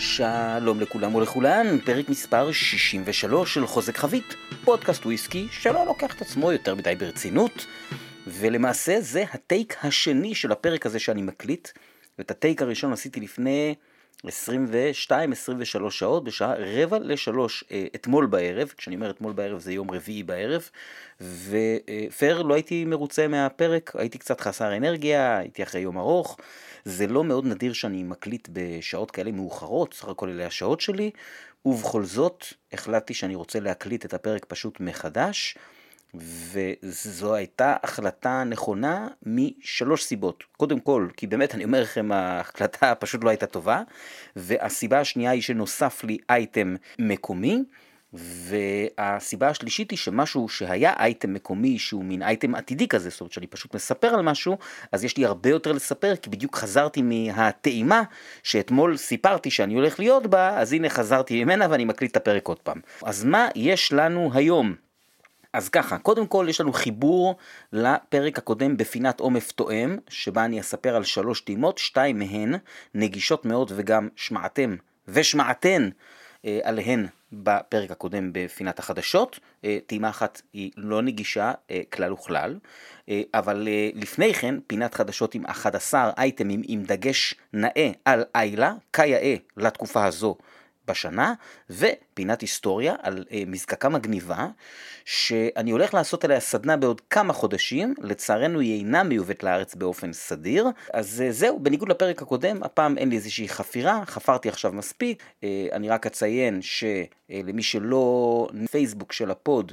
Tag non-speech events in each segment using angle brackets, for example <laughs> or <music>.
שלום לכולם ולכולן, פרק מספר 63 של חוזק חבית, פודקאסט וויסקי שלא לוקח את עצמו יותר מדי ברצינות, ולמעשה זה הטייק השני של הפרק הזה שאני מקליט, ואת הטייק הראשון עשיתי לפני 22-23 שעות בשעה רבע לשלוש אה, אתמול בערב, כשאני אומר אתמול בערב זה יום רביעי בערב, ופייר לא הייתי מרוצה מהפרק, הייתי קצת חסר אנרגיה, הייתי אחרי יום ארוך, זה לא מאוד נדיר שאני מקליט בשעות כאלה מאוחרות, סך הכל אלה השעות שלי, ובכל זאת החלטתי שאני רוצה להקליט את הפרק פשוט מחדש. וזו הייתה החלטה נכונה משלוש סיבות. קודם כל, כי באמת אני אומר לכם, ההחלטה פשוט לא הייתה טובה, והסיבה השנייה היא שנוסף לי אייטם מקומי. והסיבה השלישית היא שמשהו שהיה אייטם מקומי שהוא מין אייטם עתידי כזה, זאת אומרת שאני פשוט מספר על משהו, אז יש לי הרבה יותר לספר כי בדיוק חזרתי מהטעימה שאתמול סיפרתי שאני הולך להיות בה, אז הנה חזרתי ממנה ואני מקליט את הפרק עוד פעם. אז מה יש לנו היום? אז ככה, קודם כל יש לנו חיבור לפרק הקודם בפינת עומף תואם, שבה אני אספר על שלוש טעימות, שתיים מהן נגישות מאוד וגם שמעתם ושמעתן אה, עליהן בפרק הקודם בפינת החדשות. אה, טעימה אחת היא לא נגישה אה, כלל וכלל, אה, אבל אה, לפני כן פינת חדשות עם 11 אייטמים עם דגש נאה על איילה, כיאה לתקופה הזו. בשנה, ופינת היסטוריה על אה, מזקקה מגניבה, שאני הולך לעשות עליה סדנה בעוד כמה חודשים, לצערנו היא אינה מיובאת לארץ באופן סדיר, אז אה, זהו, בניגוד לפרק הקודם, הפעם אין לי איזושהי חפירה, חפרתי עכשיו מספיק, אה, אני רק אציין שלמי שלא פייסבוק של הפוד,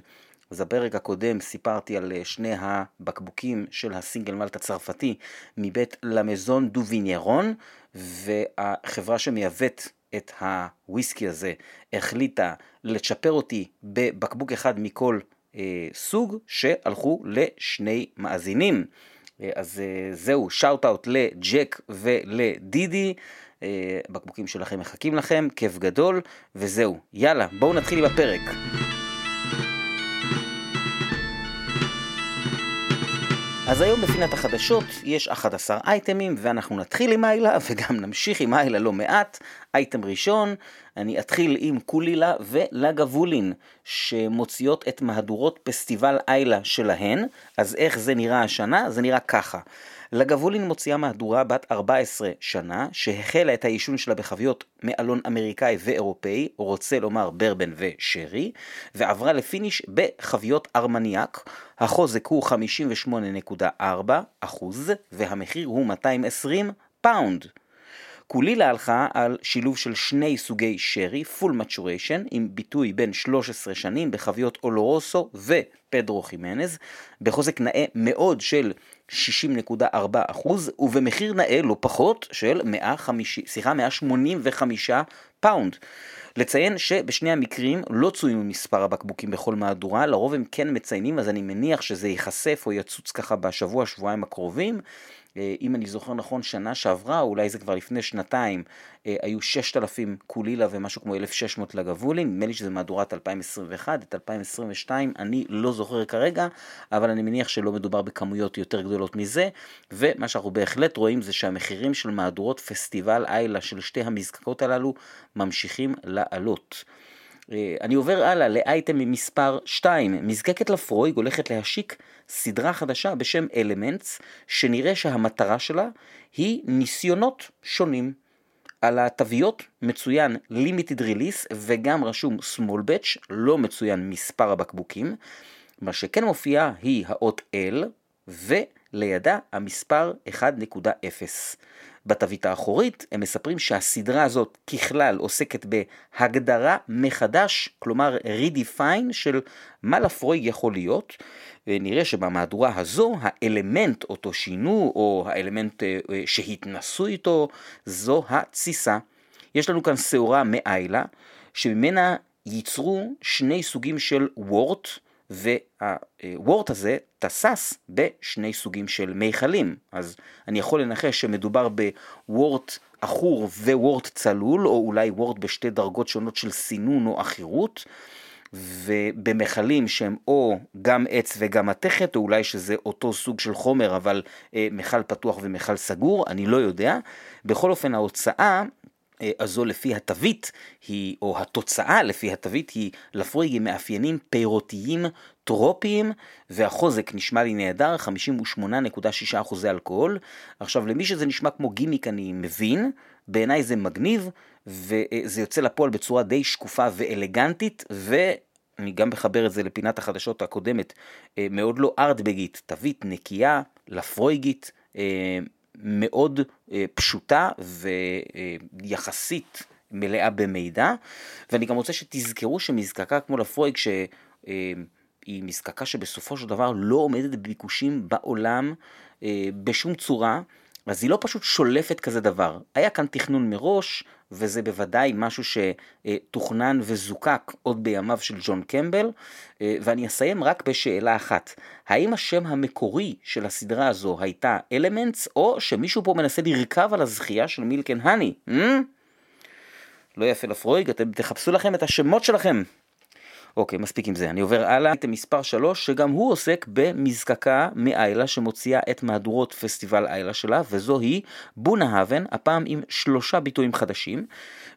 אז בפרק הקודם סיפרתי על שני הבקבוקים של הסינגל מלט הצרפתי מבית למזון דו ויניירון, והחברה שמייבאת את הוויסקי הזה החליטה לצ'פר אותי בבקבוק אחד מכל אה, סוג שהלכו לשני מאזינים. אה, אז אה, זהו, שאוט אאוט לג'ק ולדידי. אה, בקבוקים שלכם מחכים לכם, כיף גדול, וזהו. יאללה, בואו נתחיל עם הפרק. אז היום בפינת החדשות יש 11 אייטמים ואנחנו נתחיל עם איילה <laughs> וגם נמשיך עם איילה לא מעט. אייטם ראשון, אני אתחיל עם קולילה ולגבולין שמוציאות את מהדורות פסטיבל איילה שלהן. אז איך זה נראה השנה? זה נראה ככה. לגבולין מוציאה מהדורה בת 14 שנה, שהחלה את העישון שלה בחביות מאלון אמריקאי ואירופאי, רוצה לומר ברבן ושרי, ועברה ל-finish בחביות ארמניאק. החוזק הוא 58.4 אחוז, והמחיר הוא 220 פאונד. קולילה הלכה על שילוב של שני סוגי שרי, full maturation, עם ביטוי בן 13 שנים בחביות אולורוסו ופדרו חימנז, בחוזק נאה מאוד של 60.4% ובמחיר נאה לא פחות של 150, סליחה, 185 פאונד. לציין שבשני המקרים לא צוינו מספר הבקבוקים בכל מהדורה, לרוב הם כן מציינים, אז אני מניח שזה ייחשף או יצוץ ככה בשבוע, שבועיים הקרובים. אה, אם אני זוכר נכון, שנה שעברה, אולי זה כבר לפני שנתיים, אה, היו 6,000 קולילה ומשהו כמו 1,600 לגבולין, נדמה לי שזה מהדורת 2021, את 2022 אני לא זוכר כרגע, אבל אני מניח שלא מדובר בכמויות יותר גדולות מזה, ומה שאנחנו בהחלט רואים זה שהמחירים של מהדורות פסטיבל איילה של שתי המזקקות הללו ממשיכים לעלות. אה, אני עובר הלאה לאייטם מספר 2. מזקקת לפרויג הולכת להשיק סדרה חדשה בשם אלמנטס, שנראה שהמטרה שלה היא ניסיונות שונים. על התוויות מצוין Limited Release וגם רשום Small Batch, לא מצוין מספר הבקבוקים. מה שכן מופיע היא האות L ולידה המספר 1.0. בתווית האחורית הם מספרים שהסדרה הזאת ככלל עוסקת בהגדרה מחדש, כלומר redefine של מה לפרויג יכול להיות, ונראה שבמהדורה הזו האלמנט אותו שינו, או האלמנט אה, אה, שהתנסו איתו, זו התסיסה. יש לנו כאן שעורה מאיילה, שממנה ייצרו שני סוגים של וורט, והוורט הזה תסס בשני סוגים של מיכלים. אז אני יכול לנחש שמדובר בוורט עכור ווורט צלול, או אולי וורט בשתי דרגות שונות של סינון או עכירות. ובמכלים שהם או גם עץ וגם מתכת, או אולי שזה אותו סוג של חומר, אבל אה, מכל פתוח ומכל סגור, אני לא יודע. בכל אופן, ההוצאה הזו לפי התווית היא, או התוצאה לפי התווית היא לפרויג עם מאפיינים פירותיים טרופיים והחוזק נשמע לי נהדר, 58.6 אחוזי אלכוהול. עכשיו למי שזה נשמע כמו גימיק אני מבין, בעיניי זה מגניב וזה יוצא לפועל בצורה די שקופה ואלגנטית ואני גם מחבר את זה לפינת החדשות הקודמת, מאוד לא ארטבגית, תווית נקייה, לפרויגית, מאוד אה, פשוטה ויחסית מלאה במידע, ואני גם רוצה שתזכרו שמזקקה כמו לפרויג, שהיא אה, מזקקה שבסופו של דבר לא עומדת בביקושים בעולם אה, בשום צורה, אז היא לא פשוט שולפת כזה דבר. היה כאן תכנון מראש, וזה בוודאי משהו שתוכנן וזוקק עוד בימיו של ג'ון קמבל, ואני אסיים רק בשאלה אחת. האם השם המקורי של הסדרה הזו הייתה אלמנטס, או שמישהו פה מנסה לרכב על הזכייה של מילקן האני? Hmm? לא יפה לפרויג, אתם תחפשו לכם את השמות שלכם. אוקיי, מספיק עם זה. אני עובר הלאה. אייטם מספר 3, שגם הוא עוסק במזקקה מאיילה שמוציאה את מהדורות פסטיבל איילה שלה, וזוהי בונה האבן, הפעם עם שלושה ביטויים חדשים.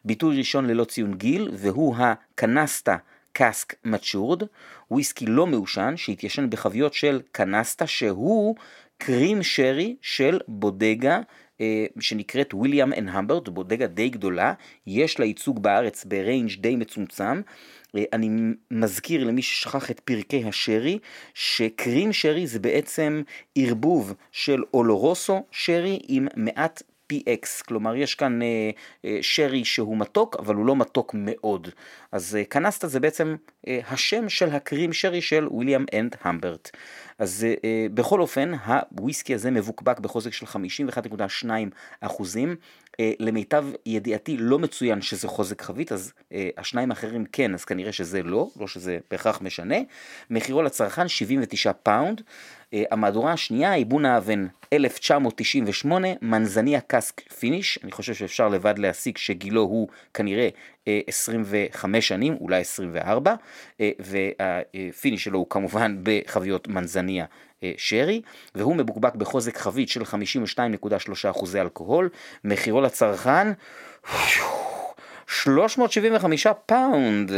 ביטוי ראשון ללא ציון גיל, והוא הקנסטה קאסק מצ'ורד, וויסקי לא מעושן שהתיישן בחביות של קנסטה, שהוא קרים שרי של בודגה אה, שנקראת וויליאם אנד המברט, בודגה די גדולה, יש לה ייצוג בארץ ב-range די מצומצם. אה, אני מזכיר למי ששכח את פרקי השרי, ש-cream sherry זה בעצם ערבוב של אולורוסו שרי עם מעט PX, כלומר יש כאן אה, אה, שרי שהוא מתוק, אבל הוא לא מתוק מאוד. אז אה, קנסטה זה בעצם אה, השם של ה-cream sherry של ויליאם אנד המברט. אז אה, אה, בכל אופן, הוויסקי הזה מבוקבק בחוזק של 51.2 אחוזים. אה, למיטב ידיעתי לא מצוין שזה חוזק חבית, אז אה, השניים האחרים כן, אז כנראה שזה לא, לא שזה בהכרח משנה. מחירו לצרכן 79 פאונד. אה, המהדורה השנייה היא בונהבן 1998, מנזניה cask finish, אני חושב שאפשר לבד להסיק שגילו הוא כנראה 25 שנים, אולי 24, וה-finish שלו הוא כמובן בחביות מנזניה שרי, והוא מבוקבק בחוזק חבית של 52.3 אחוזי אלכוהול, מחירו לצרכן 375 פאונד,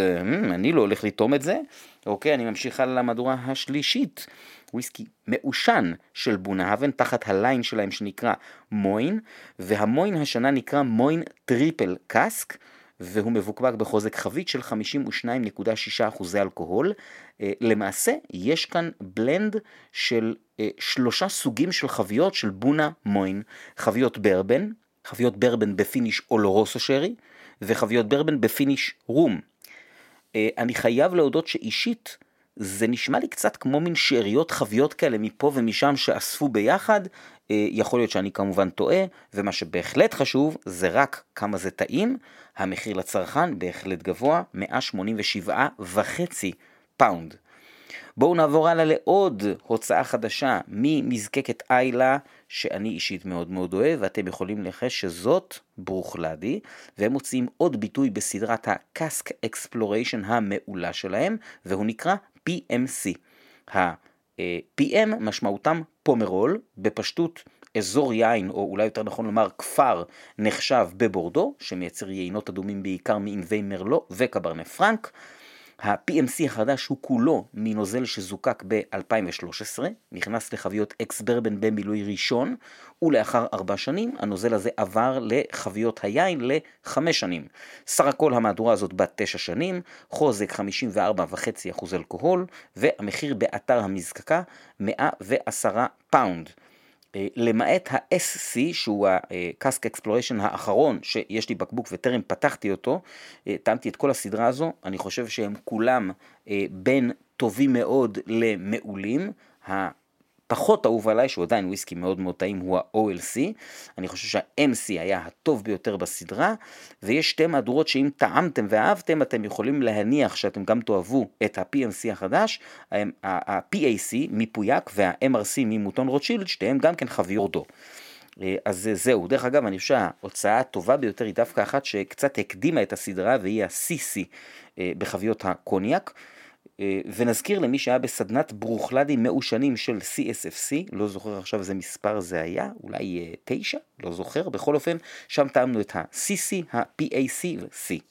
אני לא הולך לטעום את זה, אוקיי, אני ממשיך הלאה למהדורה השלישית. וויסקי מעושן של בונהבן תחת הליין שלהם שנקרא מוין, והמוין השנה נקרא מוין triple cask, והוא מבוקבק בחוזק חבית של 52.6 אחוזי אלכוהול. אה, למעשה יש כאן blend של אה, שלושה סוגים של חביות של בונהבן מוין, חביות ברבן, חביות ברבן ב-finish אולורוסו שרי, וחביות ברבן ב-finish רום. אה, אני חייב להודות שאישית זה נשמע לי קצת כמו מין שאריות חביות כאלה מפה ומשם שאספו ביחד, יכול להיות שאני כמובן טועה, ומה שבהחלט חשוב זה רק כמה זה טעים, המחיר לצרכן בהחלט גבוה, 187 וחצי פאונד. בואו נעבור הלאה לעוד הוצאה חדשה ממזקקת איילה, שאני אישית מאוד מאוד אוהב, ואתם יכולים לנחש שזאת ברוכלדי, והם מוציאים עוד ביטוי בסדרת ה-Cask Exploration המעולה שלהם, והוא נקרא PMC. ה-PM משמעותם פומרול, בפשטות אזור יין, או אולי יותר נכון לומר כפר, נחשב בבורדו, שמייצר יינות אדומים בעיקר מענבי מרלו וקברנה פרנק. ה-PMC החדש הוא כולו מנוזל שזוקק ב-2013, נכנס לחביות אקס ברבן במילוי ראשון, ולאחר ארבע שנים הנוזל הזה עבר לחביות היין לחמש שנים. סך הכל המהדורה הזאת בת תשע שנים, חוזק 54.5% אלכוהול, והמחיר באתר המזקקה 110 פאונד. אה, למעט ה-SC שהוא ה-Cask Exploration האחרון שיש לי בקבוק וטרם פתחתי אותו, אה, טעמתי את כל הסדרה הזו, אני חושב שהם כולם אה, בין טובים מאוד למעולים. פחות אהוב עליי, שהוא עדיין וויסקי מאוד מאוד טעים, הוא ה-OLC. אני חושב שה-MC היה הטוב ביותר בסדרה, ויש שתי מהדורות שאם טעמתם ואהבתם, אתם יכולים להניח שאתם גם תאהבו את ה-PMC החדש, ה-PAC מפויק וה-MRC ממוטון רוטשילד, שתיהם גם כן חביורדו. אה, אז זהו, דרך אגב, אני חושב שההוצאה הטובה ביותר היא דווקא אחת שקצת הקדימה את הסדרה, והיא ה-CC אה, בחביות הקוניאק. אה, ונזכיר למי שהיה בסדנת ברוכלדים מעושנים של CSFC, לא זוכר עכשיו איזה מספר זה היה, אולי תשע, לא זוכר, בכל אופן, שם טעמנו את ה-CC, ה-PAC ו-C.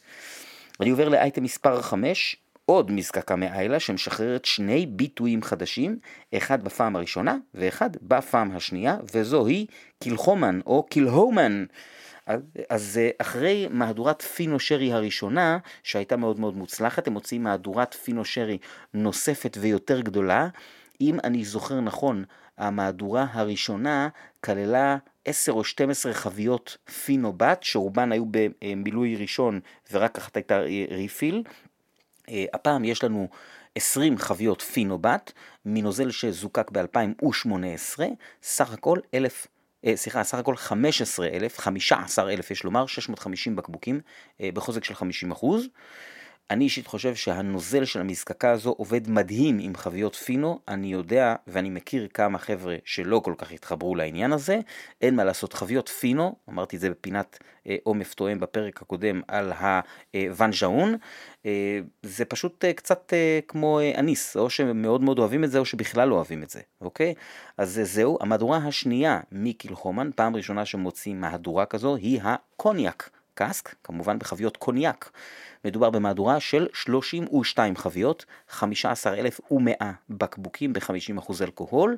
אני עובר לאייטם מספר 5, עוד מזקקה מאיילה שמשחררת שני ביטויים חדשים, אחד בפעם הראשונה ואחד בפעם השנייה, וזוהי קילחומן או קילהומן. אז אחרי מהדורת פינו שרי הראשונה, שהייתה מאוד מאוד מוצלחת, הם מוציאים מהדורת פינו שרי נוספת ויותר גדולה. אם אני זוכר נכון, המהדורה הראשונה כללה 10 או 12 חביות פינו בת, שרובן היו במילוי ראשון ורק אחת הייתה ריפיל. אה, הפעם יש לנו 20 חביות פינו בת, מנוזל שזוקק ב-2018, סך הכל 1,000 אה, סליחה, סך הכל 15,000, 15,000 יש לומר, 650 בקבוקים אה, בחוזק של 50 אחוז. אני אישית חושב שהנוזל של המזקקה הזו עובד מדהים עם חביות פינו, אני יודע ואני מכיר כמה חבר'ה שלא כל כך התחברו לעניין הזה, אין מה לעשות, חביות פינו, אמרתי את זה בפינת אה, עומף תואם בפרק הקודם על ה vin jaune, אה, זה פשוט אה, קצת אה, כמו אה, אניס, או שמאוד מאוד אוהבים את זה או שבכלל לא אוהבים את זה, אוקיי? אז אה, זהו, המהדורה השנייה מ Kilchoman, פעם ראשונה שמוצאים מהדורה כזו, היא ה cognac cask, כמובן בחביות קוניאק. מדובר במהדורה של 32 חביות, 15,100 בקבוקים ב-50% אלכוהול,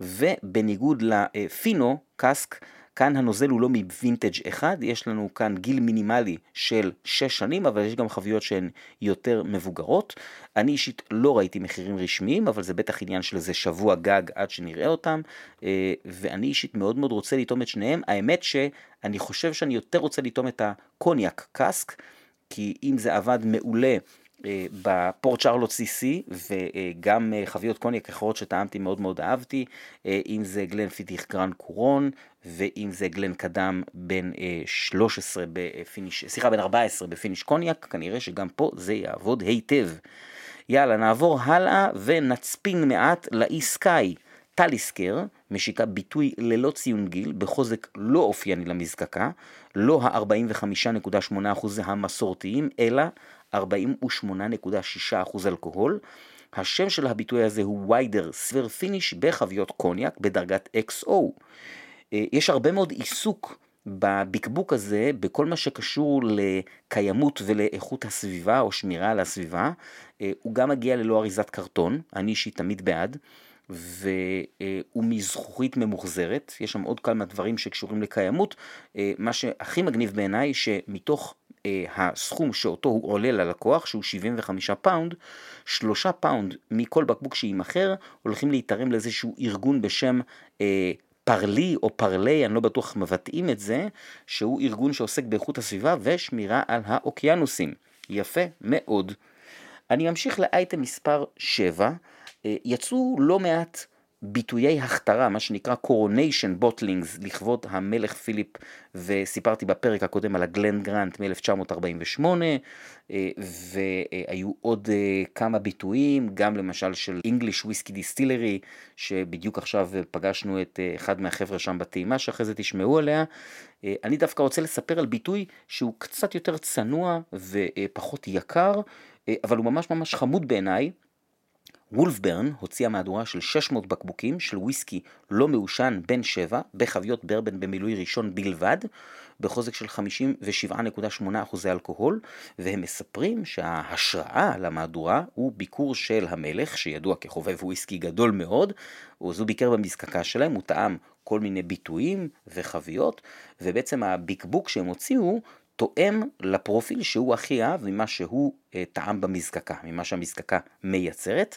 ובניגוד לפינו cask, כאן הנוזל הוא לא מווינטג' אחד, יש לנו כאן גיל מינימלי של 6 שנים, אבל יש גם חביות שהן יותר מבוגרות. אני אישית לא ראיתי מחירים רשמיים, אבל זה בטח עניין של איזה שבוע גג עד שנראה אותם, אה, ואני אישית מאוד מאוד רוצה לטעום את שניהם. האמת שאני חושב שאני יותר רוצה לטעום את ה cognac cask, כי אם זה עבד מעולה אה, ב Port Charlotte CC וגם אה, חביות קוניאק אחרות שטעמתי מאוד מאוד אהבתי, אה, אם זה Glenfiddich Grande Couronne ואם זה Glencadam בן 13 ב finish, סליחה בן 14 ב finish קוניאק, כנראה שגם פה זה יעבוד היטב. יאללה נעבור הלאה ונצפין מעט לאי Skye. Talisker משיקה ביטוי ללא ציון גיל בחוזק לא אופייני למזקקה, לא ה-45.8% המסורתיים, אלא 48.6% אלכוהול. השם של הביטוי הזה הוא Wilder Seas finish בחביות קוניאק בדרגת XO. אה, יש הרבה מאוד עיסוק בבקבוק הזה בכל מה שקשור לקיימות ולאיכות הסביבה או שמירה על הסביבה. אה, הוא גם מגיע ללא אריזת קרטון, אני אישית תמיד בעד. והוא מזכוכית ממוחזרת, יש שם עוד כמה דברים שקשורים לקיימות. אה, מה שהכי מגניב בעיניי, שמתוך אה, הסכום שאותו הוא עולה ללקוח, שהוא 75 פאונד, שלושה פאונד מכל בקבוק שיימכר, הולכים להיתרם לאיזשהו ארגון בשם אה, Parley או Parley, אני לא בטוח מבטאים את זה, שהוא ארגון שעוסק באיכות הסביבה ושמירה על האוקיינוסים. יפה מאוד. אני ממשיך לאייטם מספר 7. אה, יצאו לא מעט ביטויי הכתרה, מה שנקרא coronation bottlings לכבוד המלך פיליפ, וסיפרתי בפרק הקודם על הגלן גרנט מ-1948, אה, והיו עוד אה, כמה ביטויים, גם למשל של English Whiskey Distillery, שבדיוק עכשיו פגשנו את אחד מהחבר'ה שם בטעימה, שאחרי זה תשמעו עליה. אני דווקא רוצה לספר על ביטוי שהוא קצת יותר צנוע ופחות יקר, אבל הוא ממש ממש חמוד בעיניי. וולפברן הוציאה מהדורה של 600 בקבוקים של וויסקי לא מעושן בן 7 בחביות ברבן במילוי ראשון בלבד, בחוזק של 57.8% אלכוהול, והם מספרים שההשראה למהדורה הוא ביקור של המלך, שידוע כחובב וויסקי גדול מאוד, אז הוא ביקר במזקקה שלהם, הוא טעם כל מיני ביטויים וחביות, ובעצם הבקבוק שהם הוציאו תואם לפרופיל שהוא הכי אהב ממה שהוא אה, טעם במזקקה, ממה שהמזקקה מייצרת.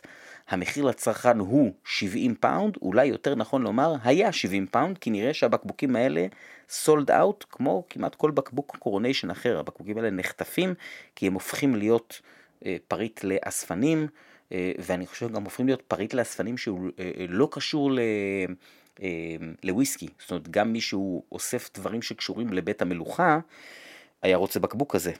המחיר לצרכן הוא 70 פאונד, אולי יותר נכון לומר היה 70 פאונד, כי נראה שהבקבוקים האלה sold out, כמו כמעט כל בקבוק coronation אחר, הבקבוקים האלה נחטפים, כי הם הופכים להיות אה, פריט לאספנים, אה, ואני חושב גם הופכים להיות פריט לאספנים שהוא אה, אה לא קשור ל... אה, לוויסקי, זאת אומרת גם מי שהוא אוסף דברים שקשורים לבית המלוכה, היה רוצה בקבוק כזה.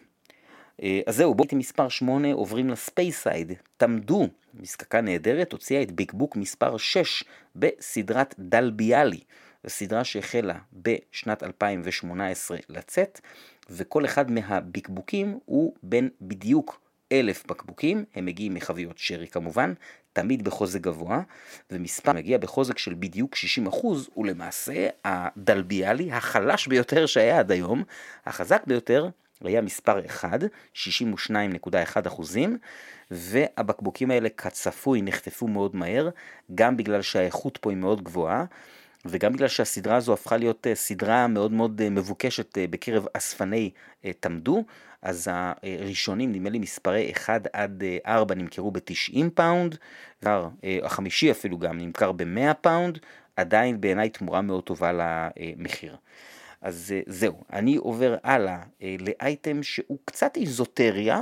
אה, אז זהו, בואי מספר 8 עוברים לספייסייד. תמדו, מזקקה נהדרת, הוציאה את ביקבוק מספר 6 בסדרת דלביאלי. סדרה שהחלה בשנת 2018 לצאת, וכל אחד מהבקבוקים הוא בן בדיוק אלף בקבוקים, הם מגיעים מחביות שרי כמובן, תמיד בחוזק גבוה, ומספר מגיע בחוזק של בדיוק 60%, הוא למעשה הדלביאלי החלש ביותר שהיה עד היום, החזק ביותר היה מספר 1, 62.1 אחוזים, והבקבוקים האלה כצפוי נחטפו מאוד מהר, גם בגלל שהאיכות פה היא מאוד גבוהה, וגם בגלל שהסדרה הזו הפכה להיות אה, סדרה מאוד מאוד אה, מבוקשת אה, בקרב אספני Tamdhu, אז הראשונים, נדמה לי מספרי 1 עד 4 נמכרו ב-90 פאונד, החמישי אפילו גם נמכר ב-100 פאונד, עדיין בעיניי תמורה מאוד טובה למחיר. אז זהו, אני עובר הלאה לאייטם שהוא קצת איזוטריה,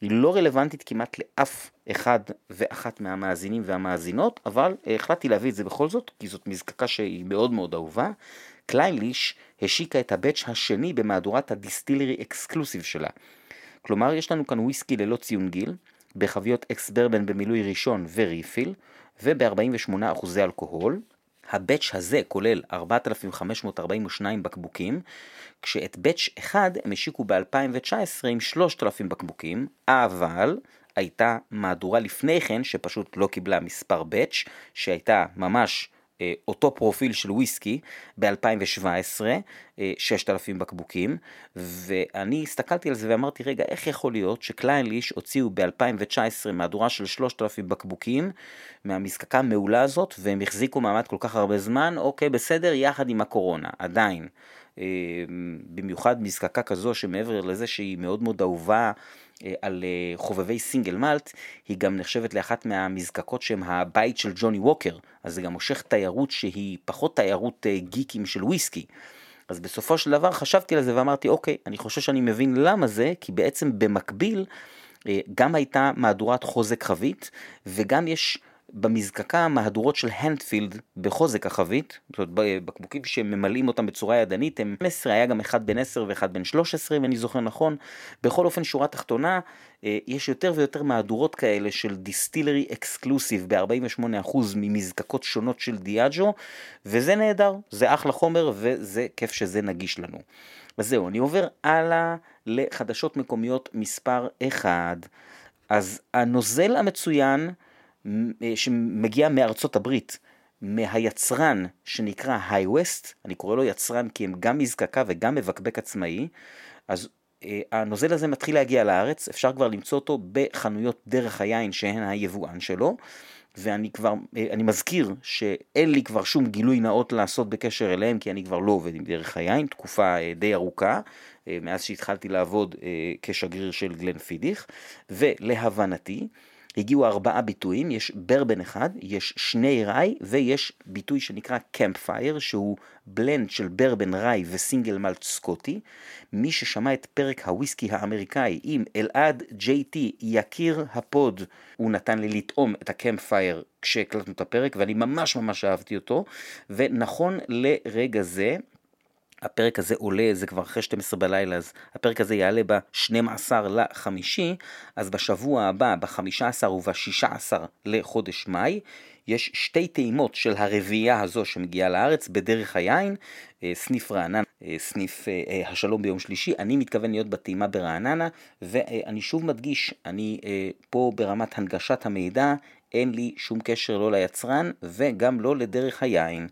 היא לא רלוונטית כמעט לאף אחד ואחת מהמאזינים והמאזינות, אבל החלטתי להביא את זה בכל זאת, כי זאת מזקקה שהיא מאוד מאוד אהובה. Clynelish השיקה את ה batch השני במהדורת ה distillery exclusive שלה. כלומר, יש לנו כאן וויסקי ללא ציון גיל, בחביות ex bourbon במילוי ראשון ו refill, וב-48% אלכוהול. הבאץ' הזה כולל 4,542 בקבוקים, כשאת באץ' 1 הם השיקו ב-2019 עם 3,000 בקבוקים, אבל הייתה מהדורה לפני כן שפשוט לא קיבלה מספר באץ', שהייתה ממש אותו פרופיל של וויסקי ב-2017, 6,000 בקבוקים, ואני הסתכלתי על זה ואמרתי, רגע, איך יכול להיות שקליינליש הוציאו ב-2019 מהדורה של 3,000 בקבוקים מהמזקקה המעולה הזאת, והם החזיקו מעמד כל כך הרבה זמן, אוקיי, בסדר, יחד עם הקורונה, עדיין. אה, במיוחד מזקקה כזו שמעבר לזה שהיא מאוד מאוד אהובה אה, על אה, חובבי סינגל מלט, היא גם נחשבת לאחת מהמזקקות שהן הבית של ג'וני ווקר, אז זה גם מושך תיירות שהיא פחות תיירות גיקים של וויסקי. אז בסופו של דבר חשבתי על זה ואמרתי, אוקיי, אני חושב שאני מבין למה זה, כי בעצם במקביל גם הייתה מהדורת חוזק חבית, וגם יש במזקקה מהדורות של הנדפילד בחוזק החבית, זאת אומרת בקבוקים שממלאים אותם בצורה ידנית, הם 10, היה גם אחד בן 10 ואחד בן 13 אם אני זוכר נכון. בכל אופן שורה תחתונה, אה, יש יותר ויותר מהדורות כאלה של דיסטילרי אקסקלוסיב ב-48% ממזקקות שונות של דיאג'ו, וזה נהדר, זה אחלה חומר וזה כיף שזה נגיש לנו. אז זהו, אני עובר הלאה לחדשות מקומיות מספר 1. אז הנוזל המצוין, אה, שמגיע מארצות הברית, מהיצרן שנקרא היי-ווסט, אני קורא לו יצרן כי הם גם מזקקה וגם מבקבק עצמאי, אז אה, הנוזל הזה מתחיל להגיע לארץ, אפשר כבר למצוא אותו בחנויות דרך היין שהן היבואן שלו, ואני כבר, אה, אני מזכיר שאין לי כבר שום גילוי נאות לעשות בקשר אליהם, כי אני כבר לא עובד עם דרך היין, תקופה די ארוכה, מאז שהתחלתי לעבוד כשגריר של Glenfiddich, ולהבנתי, הגיעו ארבעה ביטויים, יש בורבון אחד, יש שני rye ויש ביטוי שנקרא Campfire שהוא blend של בורבון rye ו single malt סקוטי. מי ששמע את פרק הוויסקי האמריקאי עם אלעד ג'יי טי יקיר הפוד, הוא נתן לי לטעום את ה Campfire כשהקלטנו את הפרק ואני ממש ממש אהבתי אותו ונכון לרגע זה הפרק הזה עולה, זה כבר אחרי 12 בלילה, אז הפרק הזה יעלה ב-12 לחמישי, אז בשבוע הבא, ב-15 וב-16 לחודש מאי, יש שתי טעימות של הרביעייה הזו שמגיעה לארץ בדרך היין, אה, סניף רעננה, אה, סניף אה, השלום ביום שלישי, אני מתכוון להיות בטעימה ברעננה, ואני שוב מדגיש, אני פה ברמת הנגשת המידע, אין לי שום קשר לא ליצרן וגם לא לדרך היין.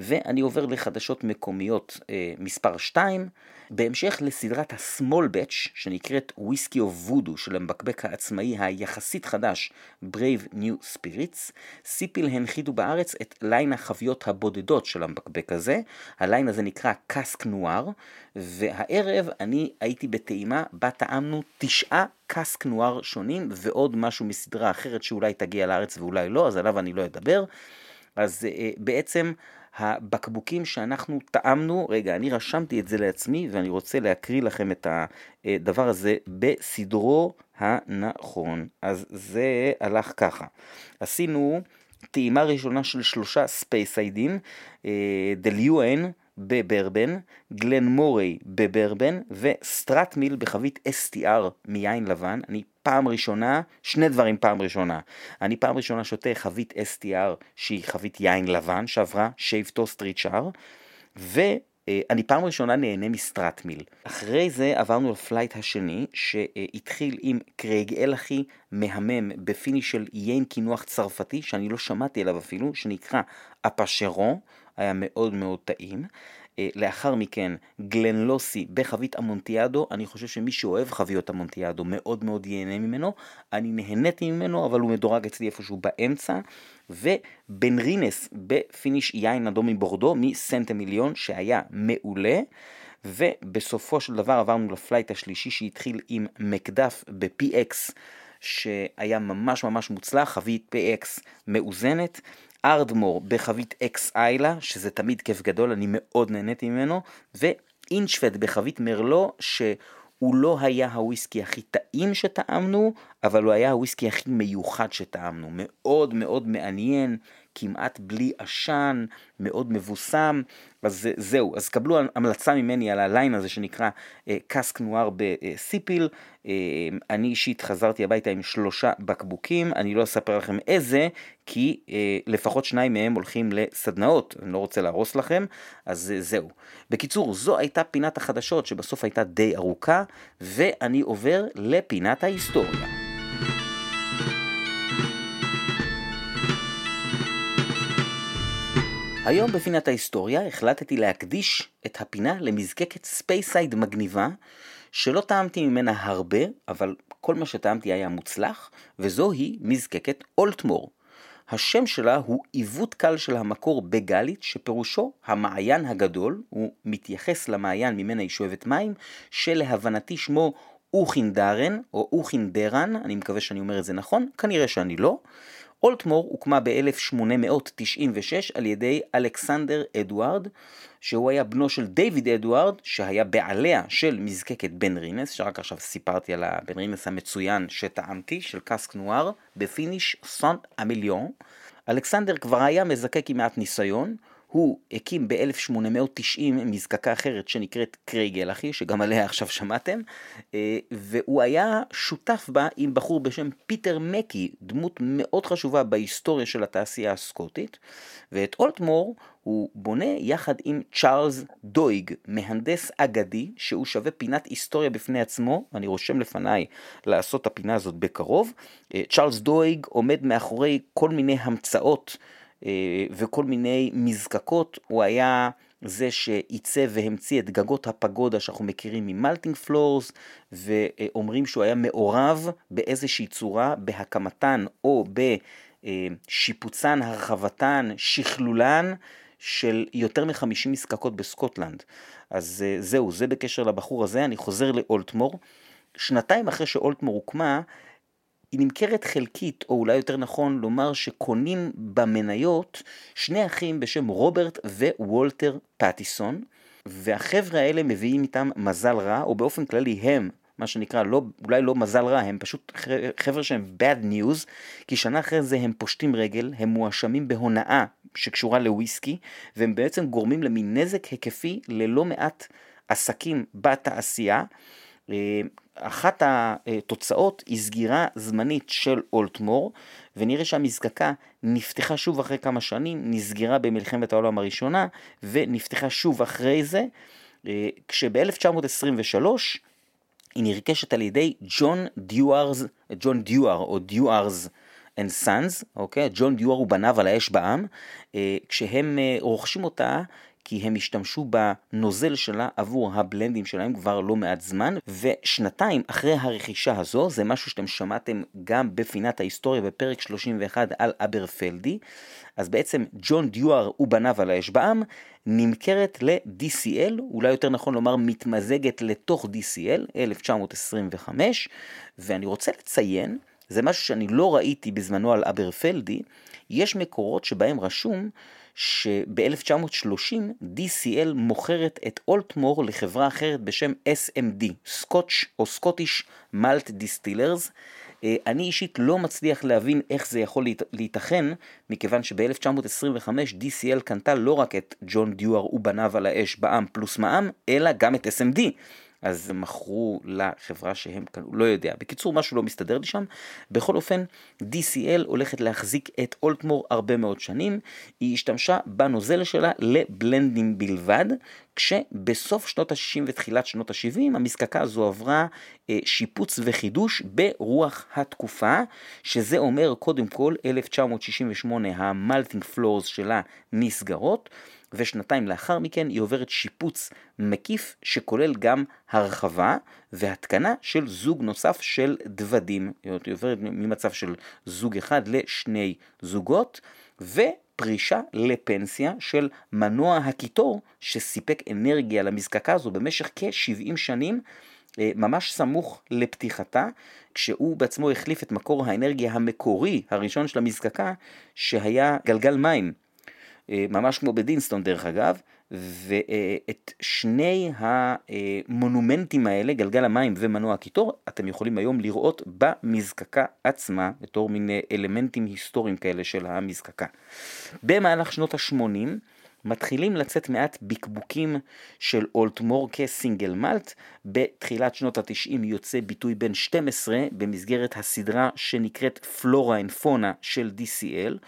ואני עובר לחדשות מקומיות אה, מספר 2, בהמשך לסדרת ה-small batch שנקראת Whisky of Voodoo של המבקבק העצמאי היחסית חדש Brave New Spirits, סיפיל הנחיתו בארץ את ליין החביות הבודדות של המבקבק הזה, הליין הזה נקרא Cask Noir, והערב אני הייתי בטעימה בה טעמנו תשעה Cask Noir שונים ועוד משהו מסדרה אחרת שאולי תגיע לארץ ואולי לא, אז עליו אני לא אדבר. אז אה, בעצם הבקבוקים שאנחנו טעמנו, רגע, אני רשמתי את זה לעצמי ואני רוצה להקריא לכם את הדבר הזה בסדרו הנכון. אז זה הלך ככה. עשינו טעימה ראשונה של שלושה ספייסיידים, Dailuaine בבורבון, Glen Moray בבורבון ו Strathmill בחבית STR מיין לבן. אני פעם ראשונה, שני דברים פעם ראשונה. אני פעם ראשונה שותה חבית STR שהיא חבית יין לבן שעברה shave toast rechar, ו... אה, אני פעם ראשונה נהנה מ Strathmill. אחרי זה עברנו ל flight השני, שהתחיל עם Craigellachie מהמם ב finish של יין קינוח צרפתי, שאני לא שמעתי עליו אפילו, שנקרא Pacherenc, היה מאוד מאוד טעים. אה, לאחר מכן Glenlossie בחבית אמונטיאדו, אני חושב שמי שאוהב חביות אמונטיאדו מאוד מאוד ייהנה ממנו, אני נהניתי ממנו אבל הוא מדורג אצלי איפשהו באמצע, ובן רינס ב finish יין אדום מבורדו מסנט אמיליון שהיה מעולה. ובסופו של דבר עברנו ל flight השלישי שהתחיל עם מקדאף ב-PX שהיה ממש ממש מוצלח, חבית PX מאוזנת, ארדמור בחבית אקס איילה, שזה תמיד כיף גדול, אני מאוד נהניתי ממנו, ואינצ'פד בחבית מרלו, שהוא לא היה הוויסקי הכי טעים שטעמנו, אבל הוא היה הוויסקי הכי מיוחד שטעמנו. מאוד מאוד מעניין, כמעט בלי עשן, מאוד מבוסם, אז זהו, אז קבלו המלצה ממני על הליין הזה שנקרא אה, קאסק נואר בסיפיל, אה, אני אישית חזרתי הביתה עם שלושה בקבוקים, אני לא אספר לכם איזה, כי אה, לפחות שניים מהם הולכים לסדנאות, אני לא רוצה להרוס לכם, אז זהו. בקיצור, זו הייתה פינת החדשות שבסוף הייתה די ארוכה, ואני עובר לפינת ההיסטוריה. היום בפינת ההיסטוריה החלטתי להקדיש את הפינה למזקקת ספייסייד מגניבה, שלא טעמתי ממנה הרבה, אבל כל מה שטעמתי היה מוצלח, וזוהי מזקקת אולטמור. השם שלה הוא עיוות קל של המקור בגלית, שפירושו המעיין הגדול, הוא מתייחס למעיין ממנה היא שואבת מים, שלהבנתי שמו אוכינדרן, או אוכינדרן, אני מקווה שאני אומר את זה נכון, כנראה שאני לא. אולטמור הוקמה ב-1896 על ידי אלכסנדר אדוארד, שהוא היה בנו של דיוויד אדוארד, שהיה בעליה של מזקקת בן רינס, שרק עכשיו סיפרתי על הבן רינס המצוין שטעמתי, של קאסק נואר, ב finish סנט אמיליון. אלכסנדר כבר היה מזקק עם מעט ניסיון, הוא הקים ב-1890 מזקקה אחרת שנקראת קרייגלאחי, שגם עליה עכשיו שמעתם, אה, והוא היה שותף בה עם בחור בשם פיטר מקי, דמות מאוד חשובה בהיסטוריה של התעשייה הסקוטית, ואת אולטמור הוא בונה יחד עם צ'ארלס דויג, מהנדס אגדי, שהוא שווה פינת היסטוריה בפני עצמו, אני רושם לפניי לעשות את הפינה הזאת בקרוב. אה, צ'ארלס דויג עומד מאחורי כל מיני המצאות וכל מיני מזקקות, הוא היה זה שעיצב והמציא את גגות הפגודה שאנחנו מכירים ממלטינג פלורס, ואומרים שהוא היה מעורב באיזושהי צורה בהקמתן או בשיפוצן, הרחבתן, שכלולן של יותר מחמישים מזקקות בסקוטלנד. אז אה, זהו, זה בקשר לבחור הזה, אני חוזר לאולטמור. שנתיים אחרי שאולטמור הוקמה, היא נמכרת חלקית, או אולי יותר נכון לומר שקונים במניות שני אחים בשם רוברט ווולטר פטיסון, והחבר'ה האלה מביאים איתם מזל רע, או באופן כללי הם, מה שנקרא, לא, אולי לא מזל רע, הם פשוט חבר'ה שהם bad news, כי שנה אחרי זה הם פושטים רגל, הם מואשמים בהונאה שקשורה לוויסקי, והם בעצם גורמים למין נזק היקפי ללא מעט עסקים בתעשייה. אה, אחת התוצאות היא סגירה זמנית של אולטמור, ונראה שהמזקקה נפתחה שוב אחרי כמה שנים, נסגרה במלחמת העולם הראשונה, ונפתחה שוב אחרי זה, אה, כשב-1923 היא נרכשת על ידי ג'ון דיוארס, ג'ון דיואר או דיוארס and Sons, אוקיי? ג'ון דיואר ובניו על האש בעם, אה, כשהם רוכשים אותה כי הם השתמשו בנוזל שלה עבור הבלנדים שלהם כבר לא מעט זמן, ושנתיים אחרי הרכישה הזו, זה משהו שאתם שמעתם גם בפינת ההיסטוריה בפרק 31 על אברפלדי, אז בעצם ג'ון דיואר ובניו על האש בעם נמכרת ל-DCL, אולי יותר נכון לומר מתמזגת לתוך DCL, 1925, ואני רוצה לציין, זה משהו שאני לא ראיתי בזמנו על אברפלדי, יש מקורות שבהם רשום שב-1930 DCL מוכרת את אולטמור לחברה אחרת בשם SMD, סקוטש או סקוטיש מלט דיסטילרס. אני אישית לא מצליח להבין איך זה יכול להיתכן, מכיוון שב-1925 DCL קנתה לא רק את ג'ון דיואר ובניו על האש בעם פלוס מע"מ, אלא גם את SMD. אז מכרו לחברה שהם קנו, לא יודע. בקיצור, משהו לא מסתדר לי שם. בכל אופן, DCL הולכת להחזיק את אולטמור הרבה מאוד שנים. היא השתמשה בנוזל שלה לבלנדים בלבד, כשבסוף שנות ה-60 ותחילת שנות ה-70 המזקקה הזו עברה אה, שיפוץ וחידוש ברוח התקופה, שזה אומר קודם כל 1968 המלטינג פלורס שלה נסגרות. ושנתיים לאחר מכן היא עוברת שיפוץ מקיף שכולל גם הרחבה והתקנה של זוג נוסף של דוודים. היא עוברת ממצב של זוג אחד לשני זוגות, ופרישה לפנסיה של מנוע הקיטור שסיפק אנרגיה למזקקה הזו במשך כ-70 שנים. אה, ממש סמוך לפתיחתה, כשהוא בעצמו החליף את מקור האנרגיה המקורי הראשון של המזקקה, שהיה גלגל מים. אה, ממש כמו בדינסטון דרך אגב, ואת שני המונומנטים האלה, גלגל המים ומנוע הקיטור, אתם יכולים היום לראות במזקקה עצמה, בתור מין אלמנטים היסטוריים כאלה של המזקקה. במהלך שנות ה-80, מתחילים לצאת מעט בקבוקים של אולטמור כ single malt. בתחילת שנות ה-90 יוצא ביטוי בן 12 במסגרת הסדרה שנקראת Flora and Fauna של DCL.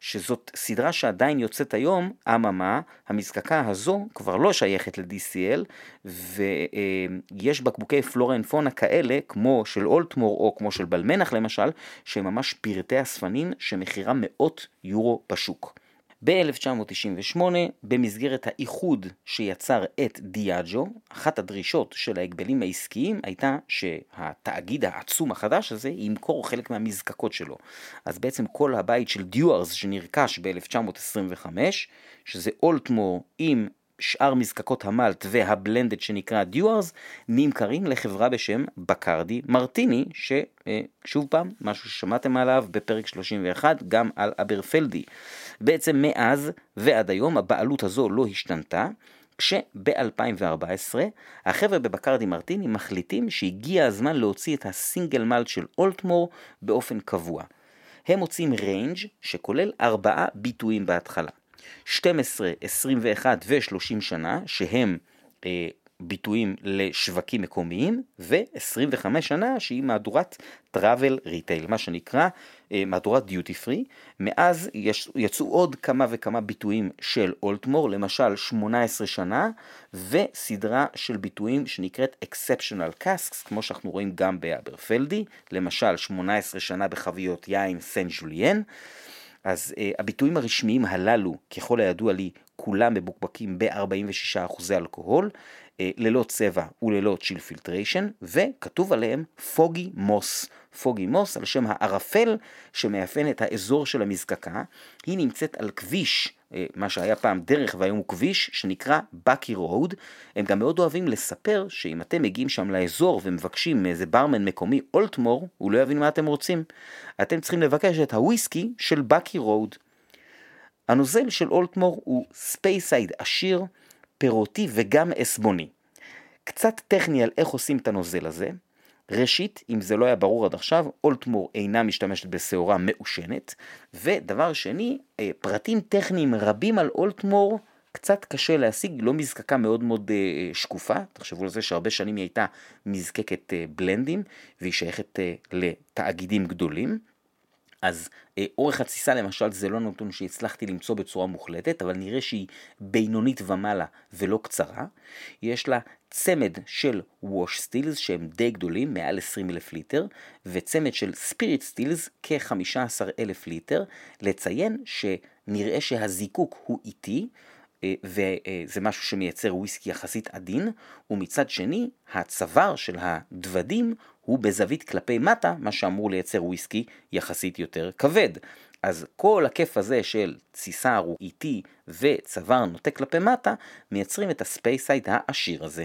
שזאת סדרה שעדיין יוצאת היום, אממה, המזקקה הזו כבר לא שייכת ל-DCL, ויש בקבוקי פלורה פונה כאלה, כמו של אולטמור או כמו של בלמנח למשל, שהם ממש פרטי אספנין שמחירם מאות יורו בשוק. ב-1998, במסגרת האיחוד שיצר את דיאג'ו, אחת הדרישות של ההגבלים העסקיים הייתה שהתאגיד העצום החדש הזה ימכור חלק מהמזקקות שלו. אז בעצם כל הבית של דיוארס שנרכש ב-1925, שזה אולטמור עם שאר מזקקות המלט והבלנדד שנקרא דיוארס נמכרים לחברה בשם בקרדי מרטיני, ששוב פעם, משהו ששמעתם עליו בפרק 31, גם על אברפלדי. בעצם מאז ועד היום הבעלות הזו לא השתנתה, כשב-2014 החבר'ה בבקרדי מרטיני מחליטים שהגיע הזמן להוציא את הסינגל מלט של אולטמור באופן קבוע. הם מוצאים ריינג' שכולל ארבעה ביטויים בהתחלה. 12, 21 ו-30 שנה, שהם אה, ביטויים לשווקים מקומיים, ו-25 שנה שהיא מהדורת travel retail, מה שנקרא אה, מהדורת דיוטי פרי. מאז יש, יצאו עוד כמה וכמה ביטויים של אולטמור, למשל 18 שנה, וסדרה של ביטויים שנקראת exceptional casks, כמו שאנחנו רואים גם באברפלדי, למשל 18 שנה בחביות יין סן ג'וליאן. אז אה, הביטויים הרשמיים הללו, ככל הידוע לי, כולם מבוקבקים ב-46% אלכוהול, אה, ללא צבע וללא chill filtration, וכתוב עליהם Foggie Moss. Foggie Moss על שם הערפל שמאפיין את האזור של המזקקה. היא נמצאת על כביש אה, מה שהיה פעם דרך והיום הוא כביש, שנקרא בקי רוד. הם גם מאוד אוהבים לספר שאם אתם מגיעים שם לאזור ומבקשים מאיזה ברמן מקומי אולטמור, הוא לא יבין מה אתם רוצים. אתם צריכים לבקש את הוויסקי של בקי רוד. הנוזל של אולטמור הוא ספייסייד עשיר, פירותי וגם עשבוני. קצת טכני על איך עושים את הנוזל הזה. ראשית, אם זה לא היה ברור עד עכשיו, אולטמור אינה משתמשת בשעורה מעושנת, ודבר שני, אה, פרטים טכניים רבים על אולטמור קצת קשה להשיג, לא מזקקה מאוד מאוד אה, שקופה, תחשבו על זה שהרבה שנים היא הייתה מזקקת אה, בלנדים, והיא שייכת לתאגידים גדולים. אז אה, אורך התסיסה למשל זה לא נתון שהצלחתי למצוא בצורה מוחלטת, אבל נראה שהיא בינונית ומעלה ולא קצרה. יש לה צמד של ווש סטילס שהם די גדולים, מעל 20 אלף ליטר, וצמד של ספיריט סטילס כ-15 אלף ליטר. לציין שנראה שהזיקוק הוא איטי, וזה משהו שמייצר וויסקי יחסית עדין, ומצד שני, הצוואר של הדוודים הוא בזווית כלפי מטה, מה שאמור לייצר וויסקי יחסית יותר כבד. אז כל הכיף הזה של תסיסה איטית וצוואר נוטה כלפי מטה, מייצרים את הספייסייד העשיר הזה.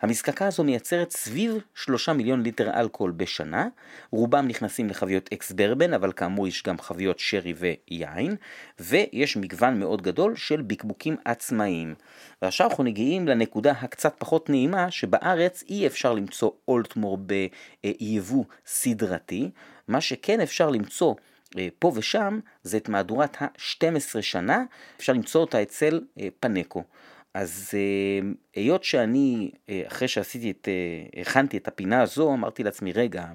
המזקקה הזו מייצרת סביב 3 מיליון ליטר אלכוהול בשנה, רובם נכנסים לחביות ex bourbon, אבל כאמור יש גם חביות שרי ויין, ויש מגוון מאוד גדול של בקבוקים עצמאיים. ועכשיו אנחנו מגיעים לנקודה הקצת פחות נעימה, שבארץ אי אפשר למצוא אולטמור ביבוא סדרתי, מה שכן אפשר למצוא אה, פה ושם זה את מהדורת ה-12 שנה, אפשר למצוא אותה אצל אה, פנקו. אז אה, היות שאני, אה, אחרי שעשיתי את, אה, הכנתי את הפינה הזו, אמרתי לעצמי, רגע,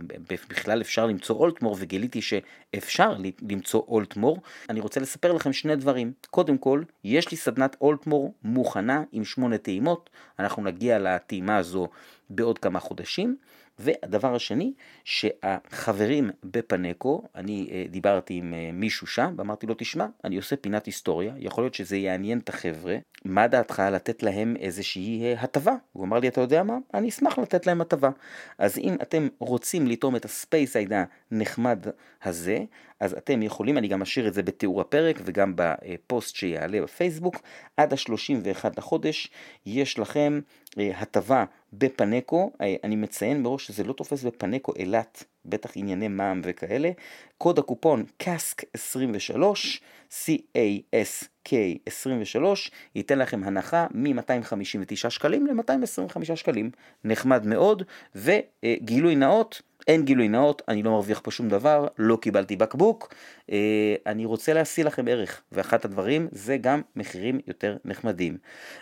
בכלל אפשר למצוא אולטמור, וגיליתי שאפשר למצוא אולטמור. אני רוצה לספר לכם שני דברים. קודם כל, יש לי סדנת אולטמור מוכנה עם שמונה טעימות, אנחנו נגיע לטעימה הזו בעוד כמה חודשים. והדבר השני, שהחברים בפנקו, אני אה, דיברתי עם אה, מישהו שם ואמרתי לו, תשמע, אני עושה פינת היסטוריה, יכול להיות שזה יעניין את החבר'ה, מה דעתך לתת להם איזושהי אה, הטבה? הוא אמר לי, אתה יודע מה? אני אשמח לתת להם הטבה. אז אם אתם רוצים לתרום את הספייס היידה נחמד הזה, אז אתם יכולים, אני גם אשאיר את זה בתיאור הפרק וגם בפוסט שיעלה בפייסבוק, עד ה-31 לחודש יש לכם הטבה בפנקו, אני מציין מראש שזה לא תופס בפנקו אילת, בטח ענייני מע"מ וכאלה, קוד הקופון קאסק 23, C-A-S-K 23, ייתן לכם הנחה מ-259 שקלים ל-225 שקלים, נחמד מאוד, וגילוי נאות, אין גילוי נאות, אני לא מרוויח פה שום דבר, לא קיבלתי בקבוק, אה, אני רוצה להשיא לכם ערך, ואחת הדברים זה גם מחירים יותר נחמדים.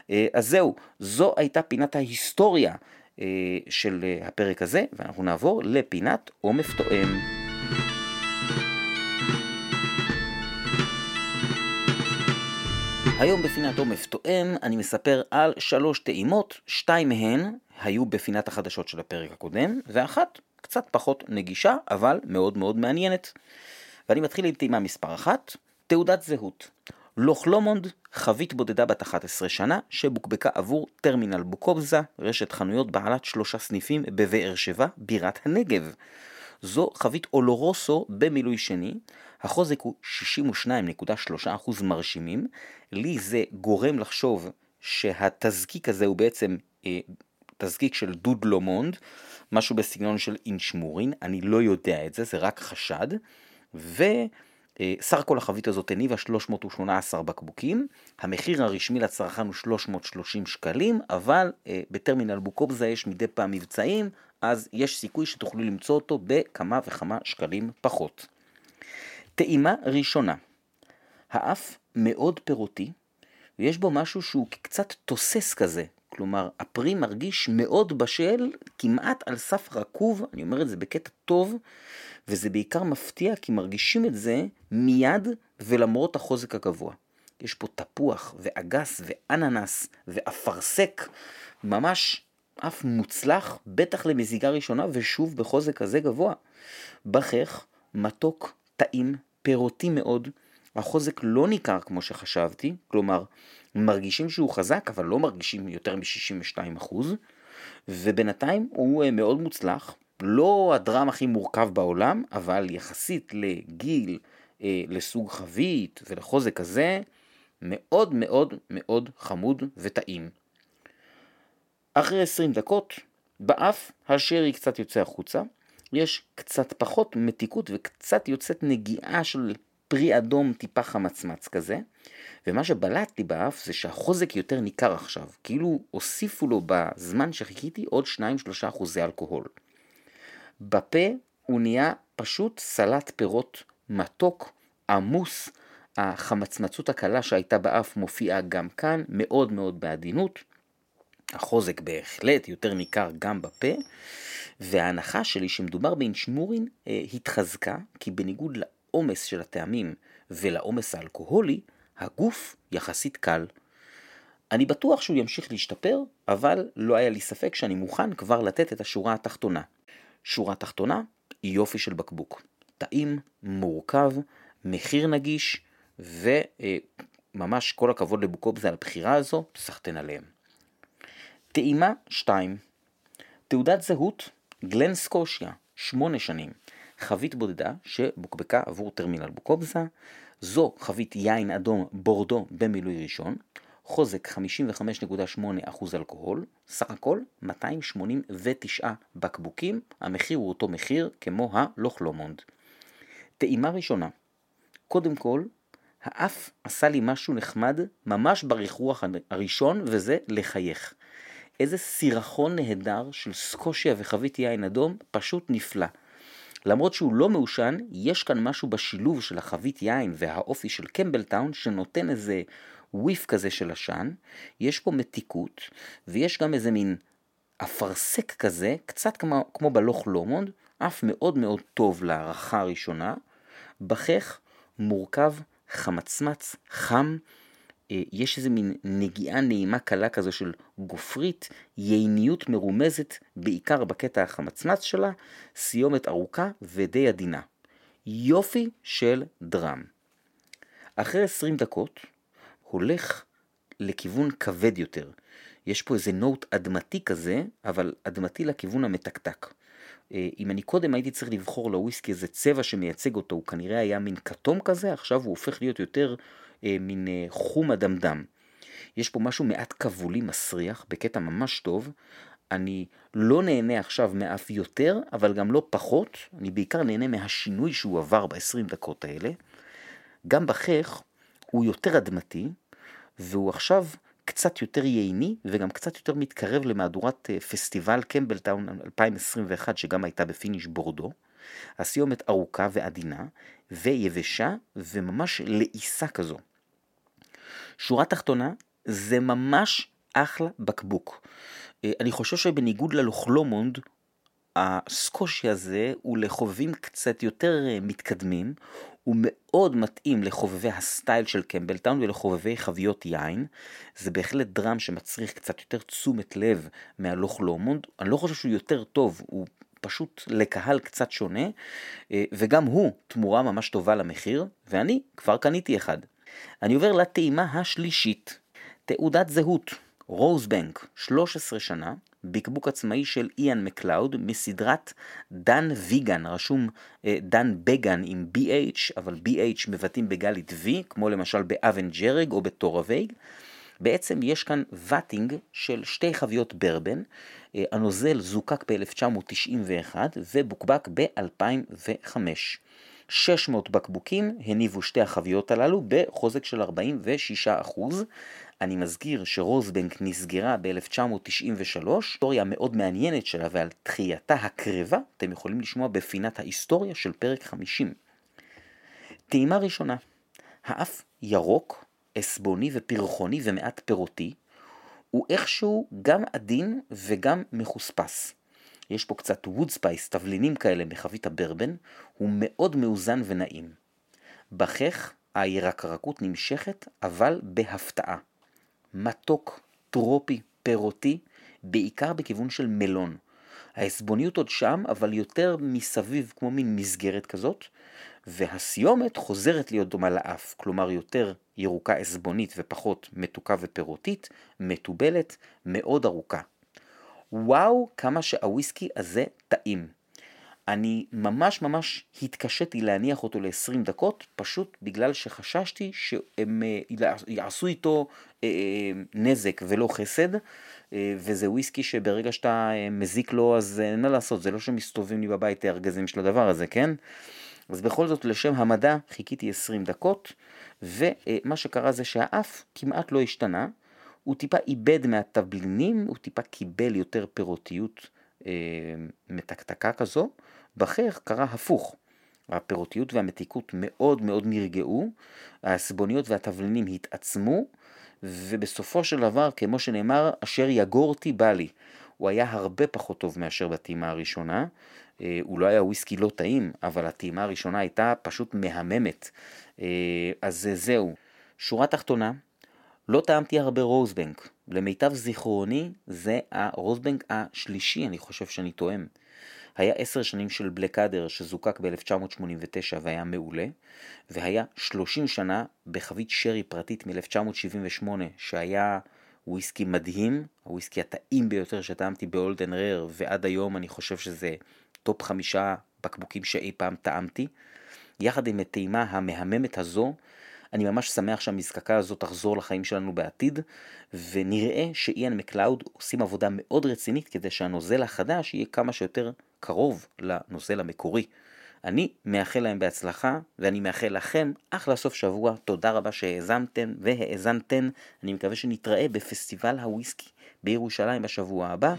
אה, אז זהו, זו הייתה פינת ההיסטוריה אה, של הפרק הזה, ואנחנו נעבור לפינת עומף תואם. היום בפינת עומף תואם אני מספר על שלוש טעימות, שתיים מהן היו בפינת החדשות של הפרק הקודם, ואחת קצת פחות נגישה, אבל מאוד מאוד מעניינת. ואני מתחיל עם טעימה מספר אחת, תעודת זהות. לוכלומונד, חבית בודדה בת 11 שנה, שבוקבקה עבור טרמינל בוקובזה, רשת חנויות בעלת שלושה סניפים בבאר שבע, בירת הנגב. זו חבית אולורוסו במילוי שני, החוזק הוא 62.3% מרשימים, לי זה גורם לחשוב שהתזקיק הזה הוא בעצם אה, תזקיק של דוד לומונד, משהו בסגנון של אינשמורין, אני לא יודע את זה, זה רק חשד, וסך הכל החבית הזאת הניבה 318 בקבוקים, המחיר הרשמי לצרכן הוא 330 שקלים, אבל אה, בטרמינל בוקובזה יש מדי פעם מבצעים, אז יש סיכוי שתוכלו למצוא אותו בכמה וכמה שקלים פחות. טעימה ראשונה, האף מאוד פירותי, ויש בו משהו שהוא קצת תוסס כזה, כלומר, הפרי מרגיש מאוד בשל, כמעט על סף רקוב, אני אומר את זה בקטע טוב, וזה בעיקר מפתיע כי מרגישים את זה מיד ולמרות החוזק הגבוה. יש פה תפוח ואגס ואננס ואפרסק, ממש אף מוצלח, בטח למזיגה ראשונה ושוב בחוזק כזה גבוה. בכך, מתוק, טעים, פירותי מאוד, החוזק לא ניכר כמו שחשבתי, כלומר, מרגישים שהוא חזק, אבל לא מרגישים יותר מ-62%, ובינתיים הוא אה, מאוד מוצלח, לא הדראם הכי מורכב בעולם, אבל יחסית לגיל, אה, לסוג חבית ולחוזק הזה, מאוד מאוד מאוד חמוד וטעים. אחרי 20 דקות, באף השרי קצת יוצא החוצה, יש קצת פחות מתיקות וקצת יוצאת נגיעה של פרי אדום טיפה חמצמץ כזה, ומה שבלט לי באף זה שהחוזק יותר ניכר עכשיו, כאילו הוסיפו לו בזמן שחיכיתי עוד 2-3 אחוזי אלכוהול. בפה הוא נהיה פשוט סלט פירות מתוק, עמוס, החמצמצות הקלה שהייתה באף מופיעה גם כאן, מאוד מאוד בעדינות. החוזק בהחלט יותר ניכר גם בפה, וההנחה שלי שמדובר באינשמורין אה, התחזקה, כי בניגוד לעומס של הטעמים ולעומס האלכוהולי, הגוף יחסית קל. אני בטוח שהוא ימשיך להשתפר, אבל לא היה לי ספק שאני מוכן כבר לתת את השורה התחתונה. שורה תחתונה, יופי של בקבוק. טעים, מורכב, מחיר נגיש, וממש כל הכבוד לבוקובזה על הבחירה הזו, סחטן עליהם. טעימה 2 תעודת זהות, גלן סקושיה, 8 שנים. חבית בודדה שבוקבקה עבור טרמינל בוקובזה, זו חבית יין אדום בורדו במילוי ראשון, חוזק 55.8% אלכוהול, סך הכל 289 בקבוקים, המחיר הוא אותו מחיר כמו הלוכלומונד. טעימה ראשונה, קודם כל, האף עשה לי משהו נחמד ממש בריחוח הראשון וזה לחייך. איזה סירחון נהדר של סקושיה וחבית יין אדום, פשוט נפלא. למרות שהוא לא מעושן, יש כאן משהו בשילוב של החבית יין והאופי של קמבלטאון שנותן איזה וויף כזה של עשן, יש פה מתיקות, ויש גם איזה מין אפרסק כזה, קצת כמו, כמו בלוך לומונד, אף מאוד מאוד טוב להערכה הראשונה. בכך מורכב חמצמץ חם, יש איזה מין נגיעה נעימה קלה כזו של גופרית, ייעיניות מרומזת בעיקר בקטע החמצמץ שלה, סיומת ארוכה ודי עדינה. יופי של דראם. אחרי 20 דקות הולך לכיוון כבד יותר. יש פה איזה נוט אדמתי כזה, אבל אדמתי לכיוון המתקתק. אה, אם אני קודם הייתי צריך לבחור לוויסקי איזה צבע שמייצג אותו, הוא כנראה היה מין כתום כזה, עכשיו הוא הופך להיות יותר אה, מין אה, חום אדמדם. יש פה משהו מעט כבולי מסריח, בקטע ממש טוב. אני לא נהנה עכשיו מאף יותר, אבל גם לא פחות. אני בעיקר נהנה מהשינוי שהוא עבר ב-20 דקות האלה. גם בחך הוא יותר אדמתי, והוא עכשיו קצת יותר ייני וגם קצת יותר מתקרב למהדורת אה, פסטיבל קמבלטאון 2021 שגם הייתה ב finish בורדו. הסיומת ארוכה ועדינה ויבשה וממש לעיסה כזו. שורה תחתונה, זה ממש אחלה בקבוק. אה, אני חושב שבניגוד ללוכלומונד, הסקושי הזה הוא לחובבים קצת יותר אה, מתקדמים, הוא מאוד מתאים לחובבי הסטייל של קמבלטאון ולחובבי חביות יין. זה בהחלט דראם שמצריך קצת יותר תשומת לב מהלוך לומונד. אני לא חושב שהוא יותר טוב, הוא פשוט לקהל קצת שונה, אה, וגם הוא תמורה ממש טובה למחיר, ואני כבר קניתי אחד. אני עובר לטעימה השלישית, תעודת זהות, רוזבנק, 13 שנה, בקבוק עצמאי של איאן מקלאוד מסדרת דן ויגן, רשום אה, דן בגן עם BH, אבל BH מבטאים בגלית V, כמו למשל באבנג'רג או בטורווייג. בעצם יש כאן ואטינג של שתי חביות ברבן, אה, הנוזל זוקק ב-1991 ובוקבק ב-2005. 600 בקבוקים הניבו שתי החביות הללו בחוזק של 46 אני מזכיר שרוזבנק נסגרה ב-1993, היסטוריה מאוד מעניינת שלה ועל תחייתה הקרבה אתם יכולים לשמוע בפינת ההיסטוריה של פרק 50. טעימה ראשונה, האף ירוק, עשבוני ופרחוני ומעט פירותי, הוא איכשהו גם עדין וגם מחוספס. יש פה קצת wood spice, תבלינים כאלה בחבית הברבן, הוא מאוד מאוזן ונעים. בחך הירקרקות נמשכת, אבל בהפתעה. מתוק, טרופי, פירותי, בעיקר בכיוון של מלון. העשבוניות עוד שם, אבל יותר מסביב כמו מין מסגרת כזאת, והסיומת חוזרת להיות דומה לאף, כלומר יותר ירוקה עסבונית ופחות מתוקה ופירותית, מתובלת, מאוד ארוכה. וואו, כמה שהוויסקי הזה טעים. אני ממש ממש התקשיתי להניח אותו ל-20 דקות, פשוט בגלל שחששתי שהם אה, יעשו איתו אה, אה, נזק ולא חסד, וזה וויסקי שברגע שאתה מזיק לו אז אין מה לעשות, זה לא שמסתובבים לי בבית הארגזים של הדבר הזה, כן? אז בכל זאת לשם המדע חיכיתי 20 דקות, ומה שקרה זה שהאף כמעט לא השתנה, הוא טיפה איבד מהתבלינים, הוא טיפה קיבל יותר פירותיות אה, מתקתקה כזו, בחך קרה הפוך. הפירותיות והמתיקות מאוד מאוד נרגעו, העסבוניות והתבלינים התעצמו, ובסופו של דבר, כמו שנאמר, אשר יגורתי בא לי. הוא היה הרבה פחות טוב מאשר בטעימה הראשונה. אה, הוא לא היה וויסקי לא טעים, אבל הטעימה הראשונה הייתה פשוט מהממת. אה, אז זהו. שורה תחתונה, לא טעמתי הרבה רוזבנק. למיטב זיכרוני, זה הרוזבנק השלישי, אני חושב שאני טועם. היה עשר שנים של בלקאדר שזוקק ב-1989 והיה מעולה, והיה 30 שנה בחבית שרי פרטית מ-1978 שהיה וויסקי מדהים, הוויסקי הטעים ביותר שטעמתי באולדן רר, ועד היום אני חושב שזה טופ חמישה בקבוקים שאי פעם טעמתי. יחד עם הטעימה המהממת הזו, אני ממש שמח שהמזקקה הזאת תחזור לחיים שלנו בעתיד, ונראה שאיאן מקלאוד עושים עבודה מאוד רצינית כדי שהנוזל החדש יהיה כמה שיותר קרוב לנוזל המקורי. אני מאחל להם בהצלחה, ואני מאחל לכם אחלה סוף שבוע. תודה רבה שהאזנתם והאזנתן. אני מקווה שנתראה בפסטיבל הוויסקי בירושלים בשבוע הבא.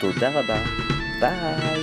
תודה רבה, ביי.